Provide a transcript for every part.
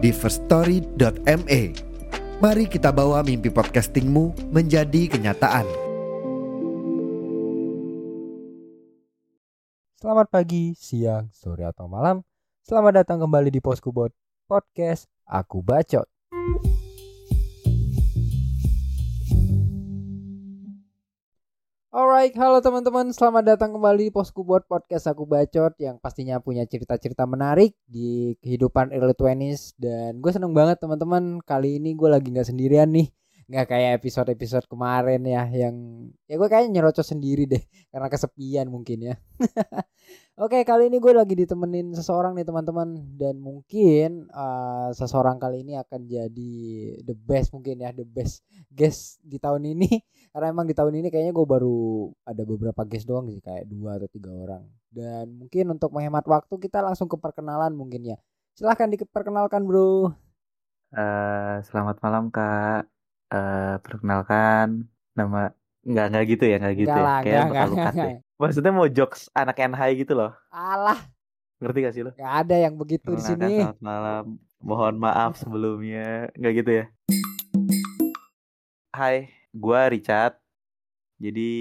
di firststory.me. Mari kita bawa mimpi podcastingmu menjadi kenyataan. Selamat pagi, siang, sore atau malam. Selamat datang kembali di Poskubot Podcast Aku Bacot. Alright, halo teman-teman, selamat datang kembali di Posku Buat Podcast. Aku Bacot yang pastinya punya cerita-cerita menarik di kehidupan early 20s dan gue seneng banget teman-teman. Kali ini gue lagi nggak sendirian nih. Nggak kayak episode-episode kemarin ya yang ya gue kayaknya nyerocos sendiri deh karena kesepian mungkin ya Oke kali ini gue lagi ditemenin seseorang nih teman-teman. Dan mungkin uh, seseorang kali ini akan jadi the best mungkin ya the best guest di tahun ini. Karena emang di tahun ini kayaknya gue baru ada beberapa guest doang sih kayak dua atau tiga orang. Dan mungkin untuk menghemat waktu kita langsung ke perkenalan mungkin ya. Silahkan diperkenalkan bro. Uh, selamat malam kak. Uh, perkenalkan. Nama nggak nggak gitu ya nggak gitu Enggak ya. lah, Kayak bakal deh. Maksudnya mau jokes anak NHI gitu loh. alah Ngerti gak sih lo? gak ada yang begitu di sini selamat malam. Mohon maaf sebelumnya. Nggak gitu ya. Hai, gua Richard. Jadi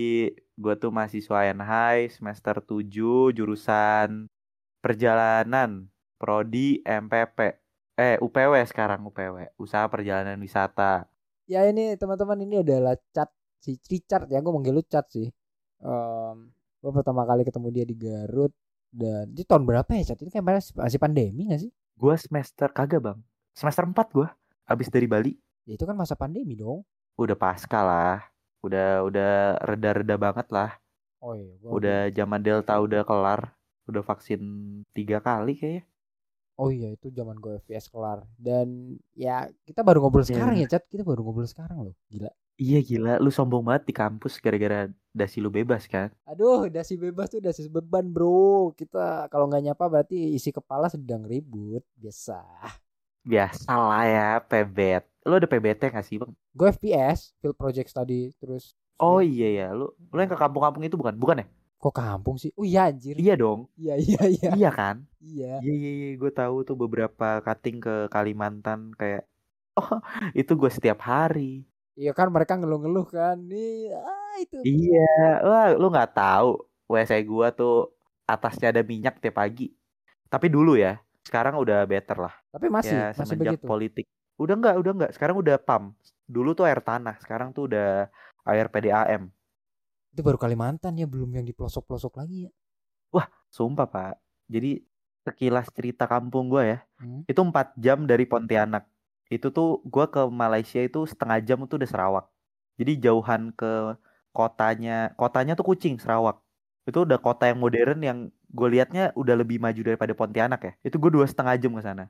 gua tuh mahasiswa NHI semester 7 jurusan perjalanan prodi MPP. Eh, UPW sekarang UPW, usaha perjalanan wisata. ya ini teman-teman ini adalah chat si Richard ya gue manggil lu chat sih gue pertama kali ketemu dia di Garut dan di tahun berapa ya chat ini kan masih, pandemi gak sih Gua semester kagak bang. Semester 4 gua. Abis dari Bali. ya itu kan masa pandemi dong Udah pasca lah. Udah udah reda-reda banget lah. oh iya gua Udah zaman Delta udah kelar. Udah vaksin tiga kali kayaknya. oh iya itu zaman gue FPS kelar dan ya kita baru ngobrol Iya. sekarang ya chat kita baru ngobrol sekarang loh gila Iya gila. Lu sombong banget di kampus gara-gara dasi lu bebas kan. aduh dasi bebas tuh dasi beban bro kita kalau nggak nyapa berarti isi kepala sedang ribut biasa Biasa lah ya pebet. Lu ada PBT gak sih bang? gue FPS field project study terus Oh iya ya. Lu lu yang ke kampung-kampung itu bukan? Bukan ya? kok kampung sih oh iya anjir Iya dong. iya iya iya Iya kan? iya Iya iya iya. Gue tahu tuh beberapa cutting ke Kalimantan kayak. Oh itu gue setiap hari. Iya kan mereka ngeluh-ngeluh kan nih ah itu Iya, wah lu nggak tahu WC gua tuh atasnya ada minyak tiap pagi. Tapi dulu ya, sekarang udah better lah. tapi masih ya masih begitu politik. Udah nggak, udah nggak. Sekarang udah PAM. Dulu tuh air tanah, sekarang tuh udah air PDAM. itu baru Kalimantan ya belum yang di pelosok-pelosok lagi ya Sumpah pak. Jadi sekilas cerita kampung gua ya, Hmm. itu 4 jam dari Pontianak. Itu tuh gua ke Malaysia itu setengah jam itu udah Sarawak. Jadi jauhan ke kotanya, kotanya tuh Kucing, Sarawak. Itu udah kota yang modern yang gue liatnya udah lebih maju daripada Pontianak ya. Itu gue dua setengah jam ke sana.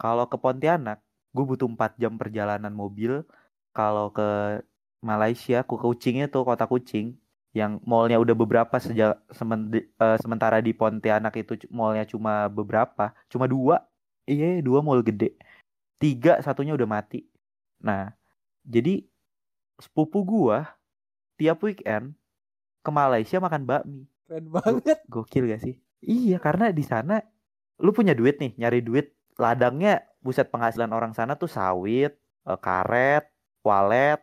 Kalau ke Pontianak, gue butuh 4 jam perjalanan mobil. Kalau ke Malaysia, ke Kucingnya tuh kota Kucing, yang mallnya udah beberapa sejak semen- eh, sementara di Pontianak itu mallnya cuma beberapa, cuma dua. Iya, dua mall gede. Tiga, satunya udah mati. Nah, jadi sepupu gua tiap weekend ke Malaysia makan bakmi. keren banget Gokil gak sih? Iya, karena di sana lu punya duit nih, nyari duit. Ladangnya buset penghasilan orang sana tuh sawit, eh, karet, walet,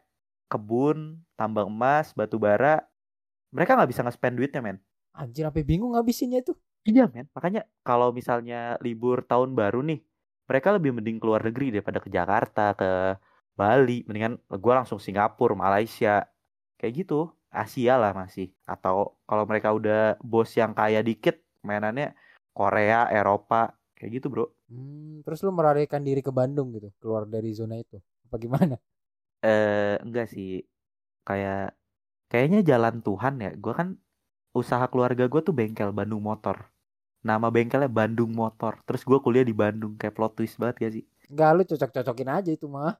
kebun, tambang emas, batu bara. Mereka nggak bisa nge-spend duitnya, men. anjir sampai bingung ngabisinnya itu Iya, men. Makanya kalau misalnya libur tahun baru nih, mereka lebih mending keluar negeri daripada ke Jakarta, ke Bali. Mendingan gua langsung Singapura, Malaysia. Kayak gitu. Asia lah masih. Atau kalau mereka udah bos yang kaya dikit, mainannya Korea, Eropa. Kayak gitu, bro. hmm, terus lu melarikan diri ke Bandung gitu keluar dari zona itu apa gimana Eh, enggak sih. Kayak kayaknya jalan Tuhan ya. Gua kan usaha keluarga gue tuh bengkel Bandung Motor. Nama bengkelnya Bandung Motor terus gue kuliah di Bandung kayak plot twist banget gak sih Enggak lu cocok-cocokin aja itu mah.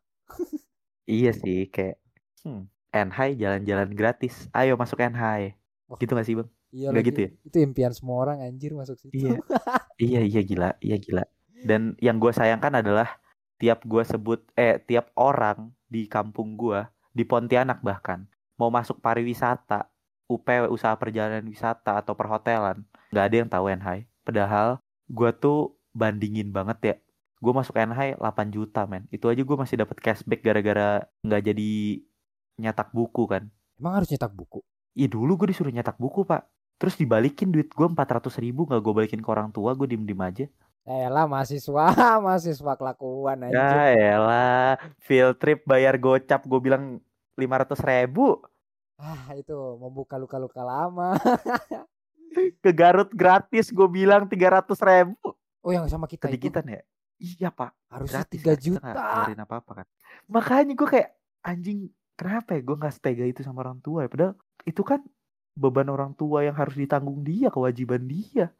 iya sih kayak hmm, NHI jalan-jalan gratis ayo masuk NHI Wah. gitu gak sih bang Iya Nggak lagi. gitu ya? Itu impian semua orang anjir masuk situ. Iya. iya iya gila iya gila dan yang gue sayangkan adalah tiap gue sebut eh tiap orang di kampung gue di Pontianak bahkan mau masuk pariwisata UPW usaha perjalanan wisata atau perhotelan nggak ada yang tahu NHI padahal gue tuh bandingin banget ya gue masuk NHI 8 juta men itu aja gue masih dapat cashback gara-gara nggak jadi nyetak buku kan Emang harus nyetak buku. Iya dulu gue disuruh nyetak buku pak Terus dibalikin duit gue 400 ribu Gak gue balikin ke orang tua Gue diem-diem aja Ya elah mahasiswa, mahasiswa kelakuan anjir. Ya elah Field trip bayar gocap Gue bilang 500 ribu Ah, itu membuka luka-luka lama. Ke Garut gratis Gue bilang 300 ribu. Oh, yang sama kita itu? Kedikitan ya? Iya pak. Harusnya Gratis 3 kita juta. nggak ngeluarin apa-apa kan Makanya gue kayak Anjing Kenapa ya gue gak setega itu sama orang tua ya? Padahal itu kan Beban orang tua yang harus ditanggung dia Kewajiban dia.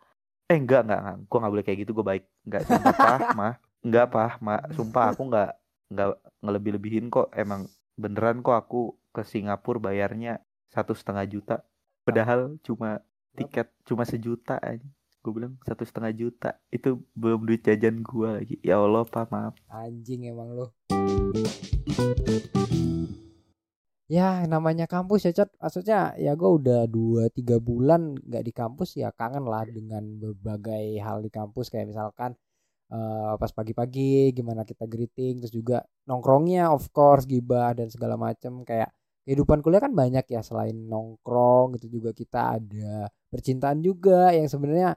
Eh enggak enggak, enggak. Gue gak boleh kayak gitu Gue baik. Enggak sumpah pah mah Enggak pah mah Sumpah aku enggak Enggak ngelebih-lebihin kok. Emang beneran kok aku ke Singapura bayarnya satu setengah juta. Padahal cuma tiket cuma sejuta aja gue bilang satu setengah juta. Itu belum duit jajan gue lagi. Ya Allah pak maaf. Anjing emang lu. Ya namanya kampus ya Cot. Maksudnya ya gue udah 2-3 bulan nggak di kampus. Ya kangen lah dengan berbagai hal di kampus. Kayak misalkan eh, pas pagi-pagi gimana kita greeting Terus juga nongkrongnya of course gibah dan segala macem. Kayak kehidupan kuliah kan banyak ya selain nongkrong gitu juga kita ada percintaan juga yang sebenarnya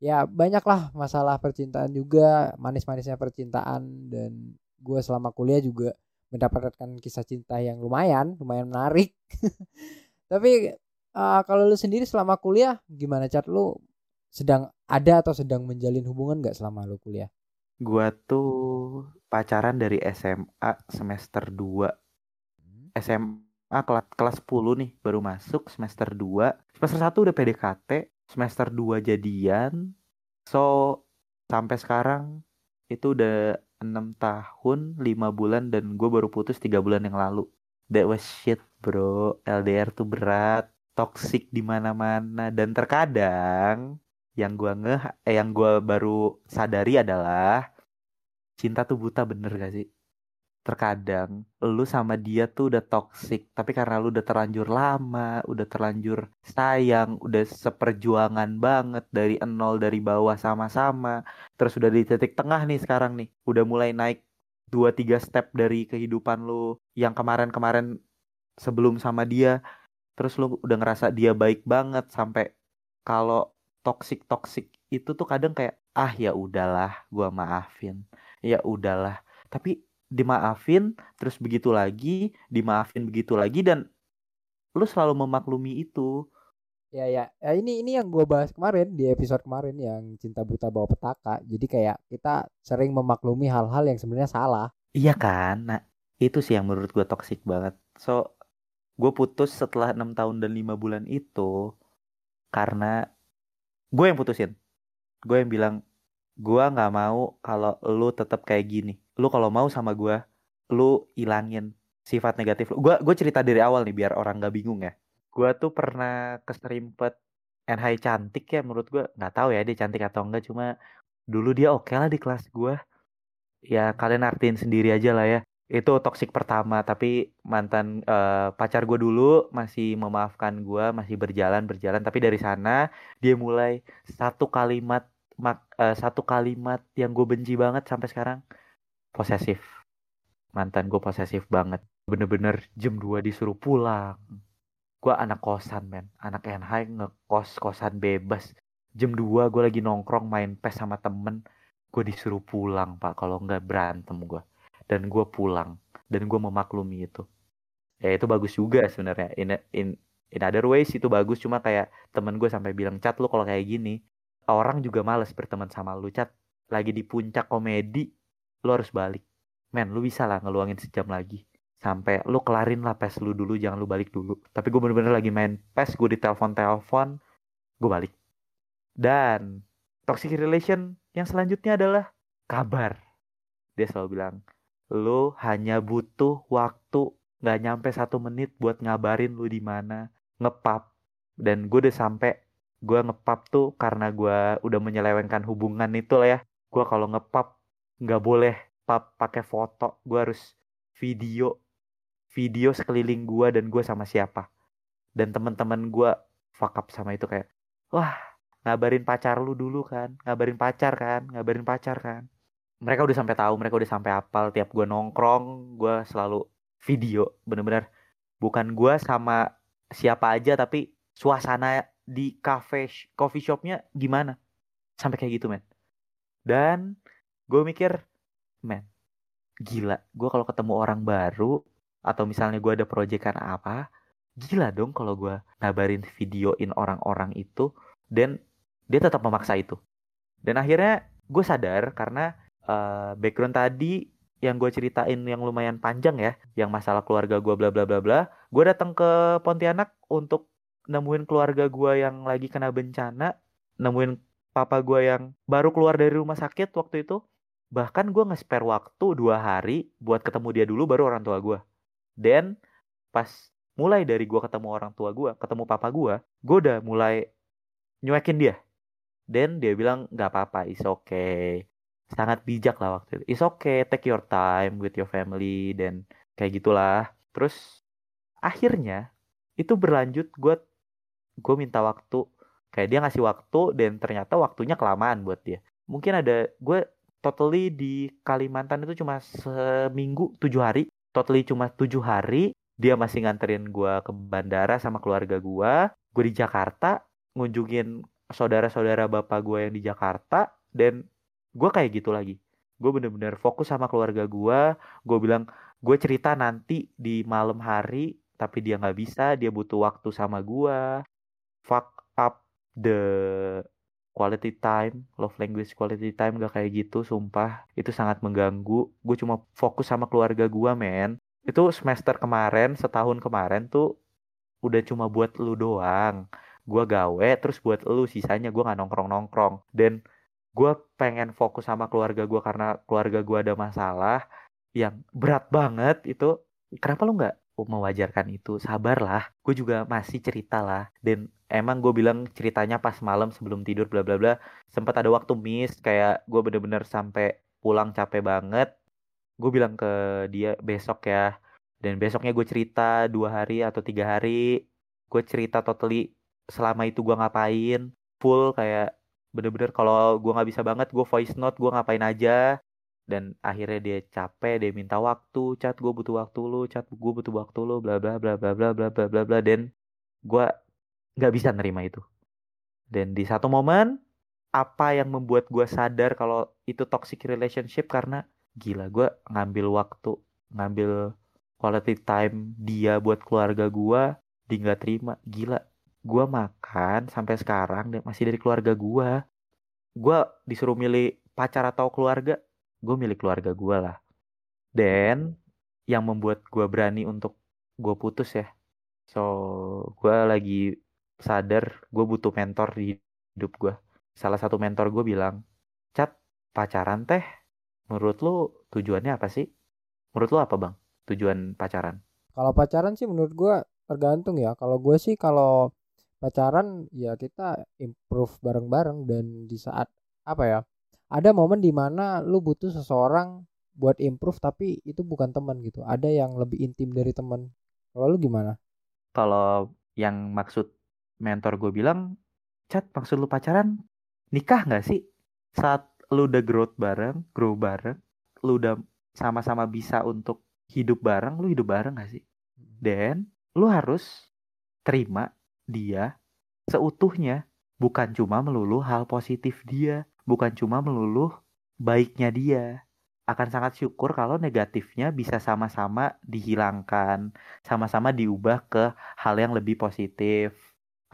ya banyak lah masalah percintaan juga manis-manisnya percintaan. Dan gue selama kuliah juga mendapatkan kisah cinta yang lumayan lumayan menarik. Tapi eh, kalau lu sendiri selama kuliah gimana cat? Lu sedang ada atau sedang menjalin hubungan nggak selama lu kuliah? Gue tuh pacaran dari SMA semester 2 SMA kelas kelas 10 nih baru masuk semester 2 semester 1 udah PDKT semester 2 jadian. So sampai sekarang itu udah enam tahun lima bulan dan gue baru putus tiga bulan yang lalu. That was shit bro. LDR tuh berat toxic di mana-mana. Dan terkadang yang gua nge eh, yang gua baru sadari adalah cinta tuh buta bener gak sih terkadang lu sama dia tuh udah toxic tapi karena lu udah terlanjur lama udah terlanjur sayang udah seperjuangan banget dari nol dari bawah sama-sama terus udah di titik tengah nih sekarang nih udah mulai naik dua tiga step dari kehidupan lu yang kemarin-kemarin sebelum sama dia terus lu udah ngerasa dia baik banget sampai kalau toxic toxic itu tuh kadang kayak ah ya udahlah gua maafin. Ya udahlah. Tapi dimaafin terus begitu lagi dimaafin begitu lagi dan lu selalu memaklumi itu. Ya ya. Ya, ini ini yang gue bahas kemarin di episode kemarin yang cinta buta bawa petaka. Jadi kayak kita sering memaklumi hal-hal yang sebenarnya salah. Iya kan? Nah itu sih yang menurut gua toxic banget. So gue putus setelah enam tahun dan lima bulan itu karena gue yang putusin. Gue yang bilang gua nggak mau kalau lu tetap kayak gini lu kalau mau sama gua lu ilangin sifat negatif lu. Gua gue cerita dari awal nih biar orang nggak bingung ya. Gua tuh pernah keserimpet NHI cantik ya menurut gua. Nggak tahu ya dia cantik atau enggak cuma dulu dia oke lah di kelas gua. Ya kalian artiin sendiri aja lah ya. Itu toksik pertama tapi mantan eh, pacar gue dulu masih memaafkan gua masih berjalan berjalan. Tapi dari sana dia mulai satu kalimat mak eh, satu kalimat yang gue benci banget sampai sekarang posesif. Mantan gue posesif banget. Bener-bener jam 2 disuruh pulang. Gue anak kosan men. Anak NH ngekos kosan bebas. Jam 2 gue lagi nongkrong main pes sama temen. Gue disuruh pulang pak kalau nggak berantem gue dan gue pulang. Dan gue memaklumi itu. Ya itu bagus juga sebenarnya. In, in in other ways itu bagus. Cuma kayak temen gue sampai bilang cat lu kalau kayak gini. Orang juga males berteman sama lu cat. Lagi di puncak komedi lu harus balik. Men lu bisa lah ngeluangin sejam lagi. Sampai lu kelarin lah pes lu dulu jangan lu balik dulu. Tapi gue bener-bener lagi main pes gue ditelepon telepon gue balik. Dan toxic relation yang selanjutnya adalah kabar. Dia selalu bilang lu hanya butuh waktu nggak nyampe satu menit buat ngabarin lu di mana ngepap. Dan gue udah sampai gue ngepap tuh karena gue udah menyelewengkan hubungan itu lah ya. Gue kalau ngepap nggak boleh pakai foto. Gue harus video video sekeliling gue dan gue sama siapa. Dan teman-teman gue fuck up sama itu kayak wah ngabarin pacar lu dulu kan ngabarin pacar kan ngabarin pacar kan. Mereka udah sampai tahu mereka udah sampai apal tiap gue nongkrong gue selalu video. Bener-bener bukan gue sama siapa aja tapi suasana di cafe coffee shopnya gimana? Sampai kayak gitu men. Dan gue mikir men gila gue kalau ketemu orang baru atau misalnya gue ada proyekan apa gila dong kalau gue ngabarin videoin orang-orang itu dan dia tetap memaksa itu. Dan akhirnya gue sadar karena uh, background tadi yang gue ceritain yang lumayan panjang ya yang masalah keluarga gue bla bla bla bla gue datang ke Pontianak untuk nemuin keluarga gue yang lagi kena bencana nemuin papa gue yang baru keluar dari rumah sakit waktu itu bahkan gue nge-spare waktu dua hari buat ketemu dia dulu baru orang tua gue dan pas mulai dari gue ketemu orang tua gue ketemu papa gue gue udah mulai nyuekin dia. Dan dia bilang nggak apa-apa is okay. Sangat bijak lah waktu itu. Is okay take your time with your family dan kayak gitulah. Terus akhirnya itu berlanjut gue gue minta waktu. Kayak dia ngasih waktu dan ternyata waktunya kelamaan buat dia. Mungkin ada gue totally di Kalimantan itu cuma seminggu tujuh hari. Totally cuma tujuh hari. Dia masih nganterin gue ke bandara sama keluarga gue gue di Jakarta ngunjungin saudara-saudara bapak gue yang di Jakarta dan gue kayak gitu lagi. Gue bener-bener fokus sama keluarga gue gue bilang gue cerita nanti di malam hari tapi dia nggak bisa dia butuh waktu sama gue fuck up the quality time, love language quality time gak kayak gitu, sumpah. Itu sangat mengganggu. Gue cuma fokus sama keluarga gue, men. Itu semester kemarin, setahun kemarin tuh udah cuma buat lu doang. Gue gawe, terus buat lu sisanya gue gak nongkrong-nongkrong. Dan gue pengen fokus sama keluarga gue karena keluarga gue ada masalah yang berat banget itu. Kenapa lu gak mewajarkan itu? Sabarlah. Gue juga masih cerita lah. Dan emang gue bilang ceritanya pas malam sebelum tidur bla bla bla sempat ada waktu miss kayak gue bener-bener sampai pulang capek banget gue bilang ke dia besok ya dan besoknya gue cerita dua hari atau tiga hari gue cerita totally selama itu gue ngapain full kayak bener-bener kalau gue nggak bisa banget gue voice note gue ngapain aja dan akhirnya dia capek dia minta waktu chat gue butuh waktu lu chat gue butuh waktu lu bla bla bla bla bla bla bla bla bla. Dan gue nggak bisa nerima itu. Dan di satu momen apa yang membuat gue sadar kalau itu toxic relationship? Karena gila gue ngambil waktu ngambil quality time dia buat keluarga gue di nggak terima. Gila gue makan sampai sekarang masih dari keluarga gue gue disuruh milih pacar atau keluarga gue milih keluarga gue lah. Dan yang membuat gue berani untuk gue putus ya. So gue lagi sadar gue butuh mentor di hidup gue salah satu mentor gue bilang cat pacaran teh menurut lu tujuannya apa sih? Menurut lu apa bang? Tujuan pacaran? Kalau pacaran sih menurut gue tergantung ya. Kalau gue sih kalau pacaran ya kita improve bareng-bareng dan di saat apa ya ada momen di mana lu butuh seseorang buat improve tapi itu bukan teman gitu. Ada yang lebih intim dari teman kalau lu gimana? Kalau yang maksud mentor gue bilang cat maksud lu pacaran? Nikah nggak sih? Saat lu udah growth bareng grow bareng lu udah sama-sama bisa untuk hidup bareng lu hidup bareng gak sih? Dan lu harus terima dia seutuhnya. Bukan cuma melulu hal positif dia bukan cuma melulu baiknya dia akan sangat syukur kalau negatifnya bisa sama-sama dihilangkan, sama-sama diubah ke hal yang lebih positif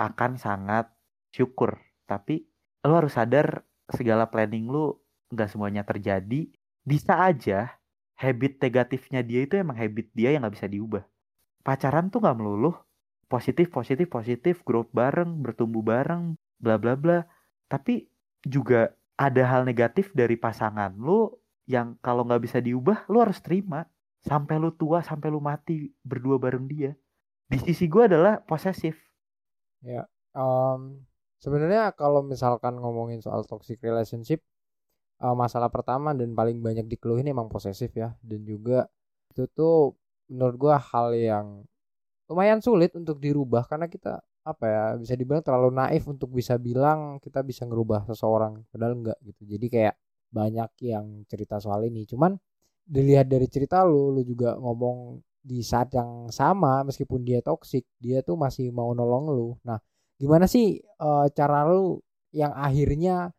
akan sangat syukur. Tapi lo harus sadar segala planning lu nggak semuanya terjadi. Bisa aja habit negatifnya dia itu emang habit dia yang nggak bisa diubah. Pacaran tuh nggak melulu positif, positif, positif, growth bareng, bertumbuh bareng, bla bla bla. Tapi juga ada hal negatif dari pasangan lu yang kalau nggak bisa diubah lu harus terima. Sampai lu tua sampai lu mati berdua bareng dia. Di sisi gue adalah posesif. Ya um, sebenarnya kalau misalkan ngomongin soal toxic relationship uh, masalah pertama dan paling banyak dikeluhin emang posesif ya. Dan juga itu tuh menurut gue hal yang lumayan sulit untuk dirubah karena kita apa ya bisa dibilang terlalu naif untuk bisa bilang kita bisa ngerubah seseorang padahal enggak gitu. Jadi kayak banyak yang cerita soal ini. Cuman dilihat dari cerita lu lu juga ngomong di saat yang sama meskipun dia toksik dia tuh masih mau nolong lu. Nah gimana sih uh, cara lu yang akhirnya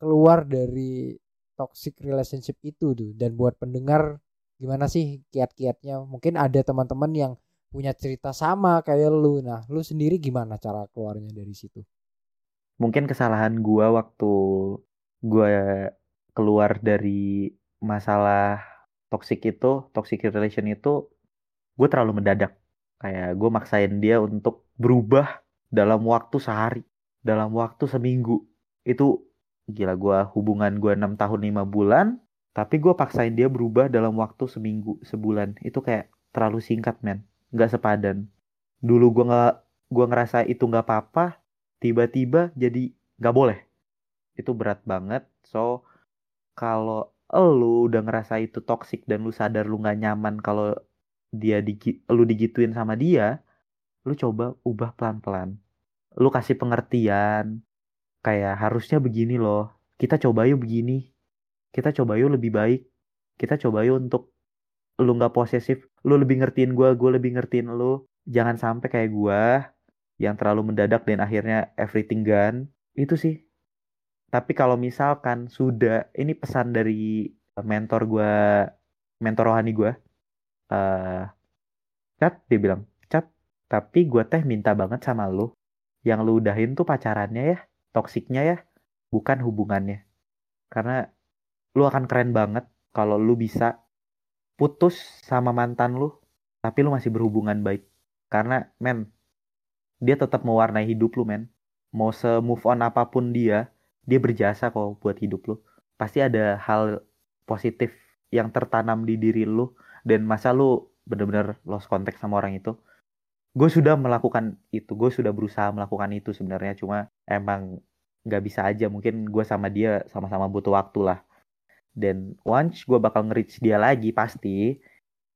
keluar dari toxic relationship itu tuh? Dan buat pendengar gimana sih kiat-kiatnya? Mungkin ada teman-teman yang punya cerita sama kayak lu. Nah, lu sendiri gimana cara keluarnya dari situ? Mungkin kesalahan gua waktu gua keluar dari masalah toxic itu, toxic relation itu, gue terlalu mendadak. Kayak gue maksain dia untuk berubah dalam waktu sehari, dalam waktu seminggu. Itu gila gue hubungan gue enam tahun lima bulan, tapi gue paksain dia berubah dalam waktu seminggu, sebulan. Itu kayak terlalu singkat, men nggak sepadan. Dulu gue nggak gue ngerasa itu nggak apa-apa tiba-tiba jadi nggak boleh. Itu berat banget. So kalau lu udah ngerasa itu toxic dan lu sadar lu nggak nyaman kalau dia di lu digituin sama dia lu coba ubah pelan-pelan. Lu kasih pengertian kayak harusnya begini loh. Kita coba yuk begini. Kita coba yuk lebih baik. Kita coba yuk untuk lu nggak posesif lu lebih ngertiin gue gue lebih ngertiin lu. Jangan sampai kayak gue yang terlalu mendadak dan akhirnya everything gone. Itu sih. Tapi kalau misalkan sudah ini pesan dari mentor gue mentor rohani gue uh, cat dia bilang cat tapi gue teh minta banget sama lu. Yang lu udahin tuh pacarannya ya toksiknya ya bukan hubungannya. Karena lu akan keren banget kalau lu bisa putus sama mantan lu tapi lu masih berhubungan baik. Karena men dia tetap mewarnai hidup lu men. Mau se move on apa pun dia dia berjasa kok buat hidup lu. Pasti ada hal positif yang tertanam di diri lu dan masa lu bener-bener lost contact sama orang itu. Gue sudah melakukan itu gue sudah berusaha melakukan itu sebenarnya. Cuma emang nggak bisa aja. Mungkin gue sama dia sama-sama butuh waktu lah dan once gue bakal nge-reach dia lagi pasti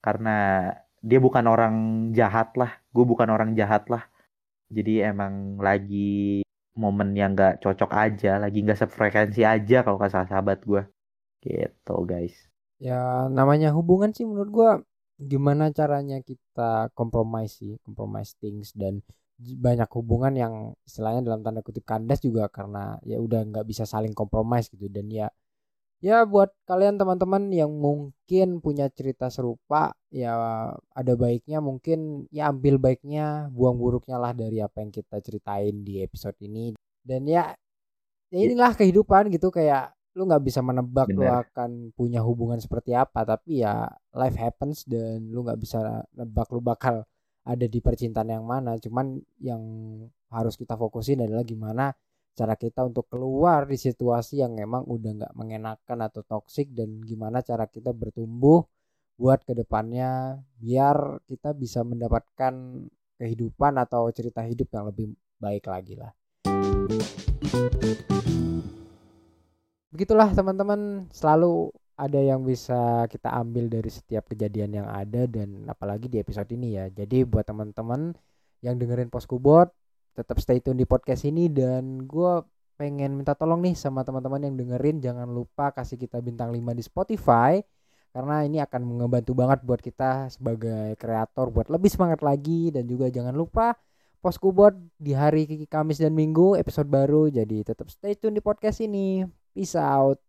karena dia bukan orang jahat lah. Gue bukan orang jahat lah. Jadi emang lagi momen yang gak cocok aja lagi gak sefrekuensi aja kalau kata sahabat gue gitu guys. Ya namanya hubungan sih menurut gue gimana caranya kita kompromis sih kompromis things dan banyak hubungan yang istilahnya dalam tanda kutip kandas juga karena ya udah nggak bisa saling kompromis gitu. Dan ya ya buat kalian teman-teman yang mungkin punya cerita serupa ya ada baiknya mungkin ya ambil baiknya buang buruknya lah dari apa yang kita ceritain di episode ini. Dan ya ya inilah kehidupan gitu kayak lu nggak bisa menebak Bener. lu akan punya hubungan seperti apa tapi ya life happens dan lu nggak bisa nebak lu bakal ada di percintaan yang mana. Cuman yang harus kita fokusin adalah gimana cara kita untuk keluar di situasi yang emang udah nggak mengenakan atau toksik dan gimana cara kita bertumbuh buat ke depannya biar kita bisa mendapatkan kehidupan atau cerita hidup yang lebih baik lagi lah. Begitulah teman-teman selalu ada yang bisa kita ambil dari setiap kejadian yang ada dan apalagi di episode ini ya. Jadi buat teman-teman yang dengerin Poskubot tetap stay tune di podcast ini. Dan gue pengen minta tolong nih sama teman-teman yang dengerin jangan lupa kasih kita bintang 5 di Spotify karena ini akan membantu banget buat kita sebagai kreator buat lebih semangat lagi. Dan juga jangan lupa Poskubot di hari Kamis dan Minggu episode baru. Jadi tetap stay tune di podcast ini. Peace out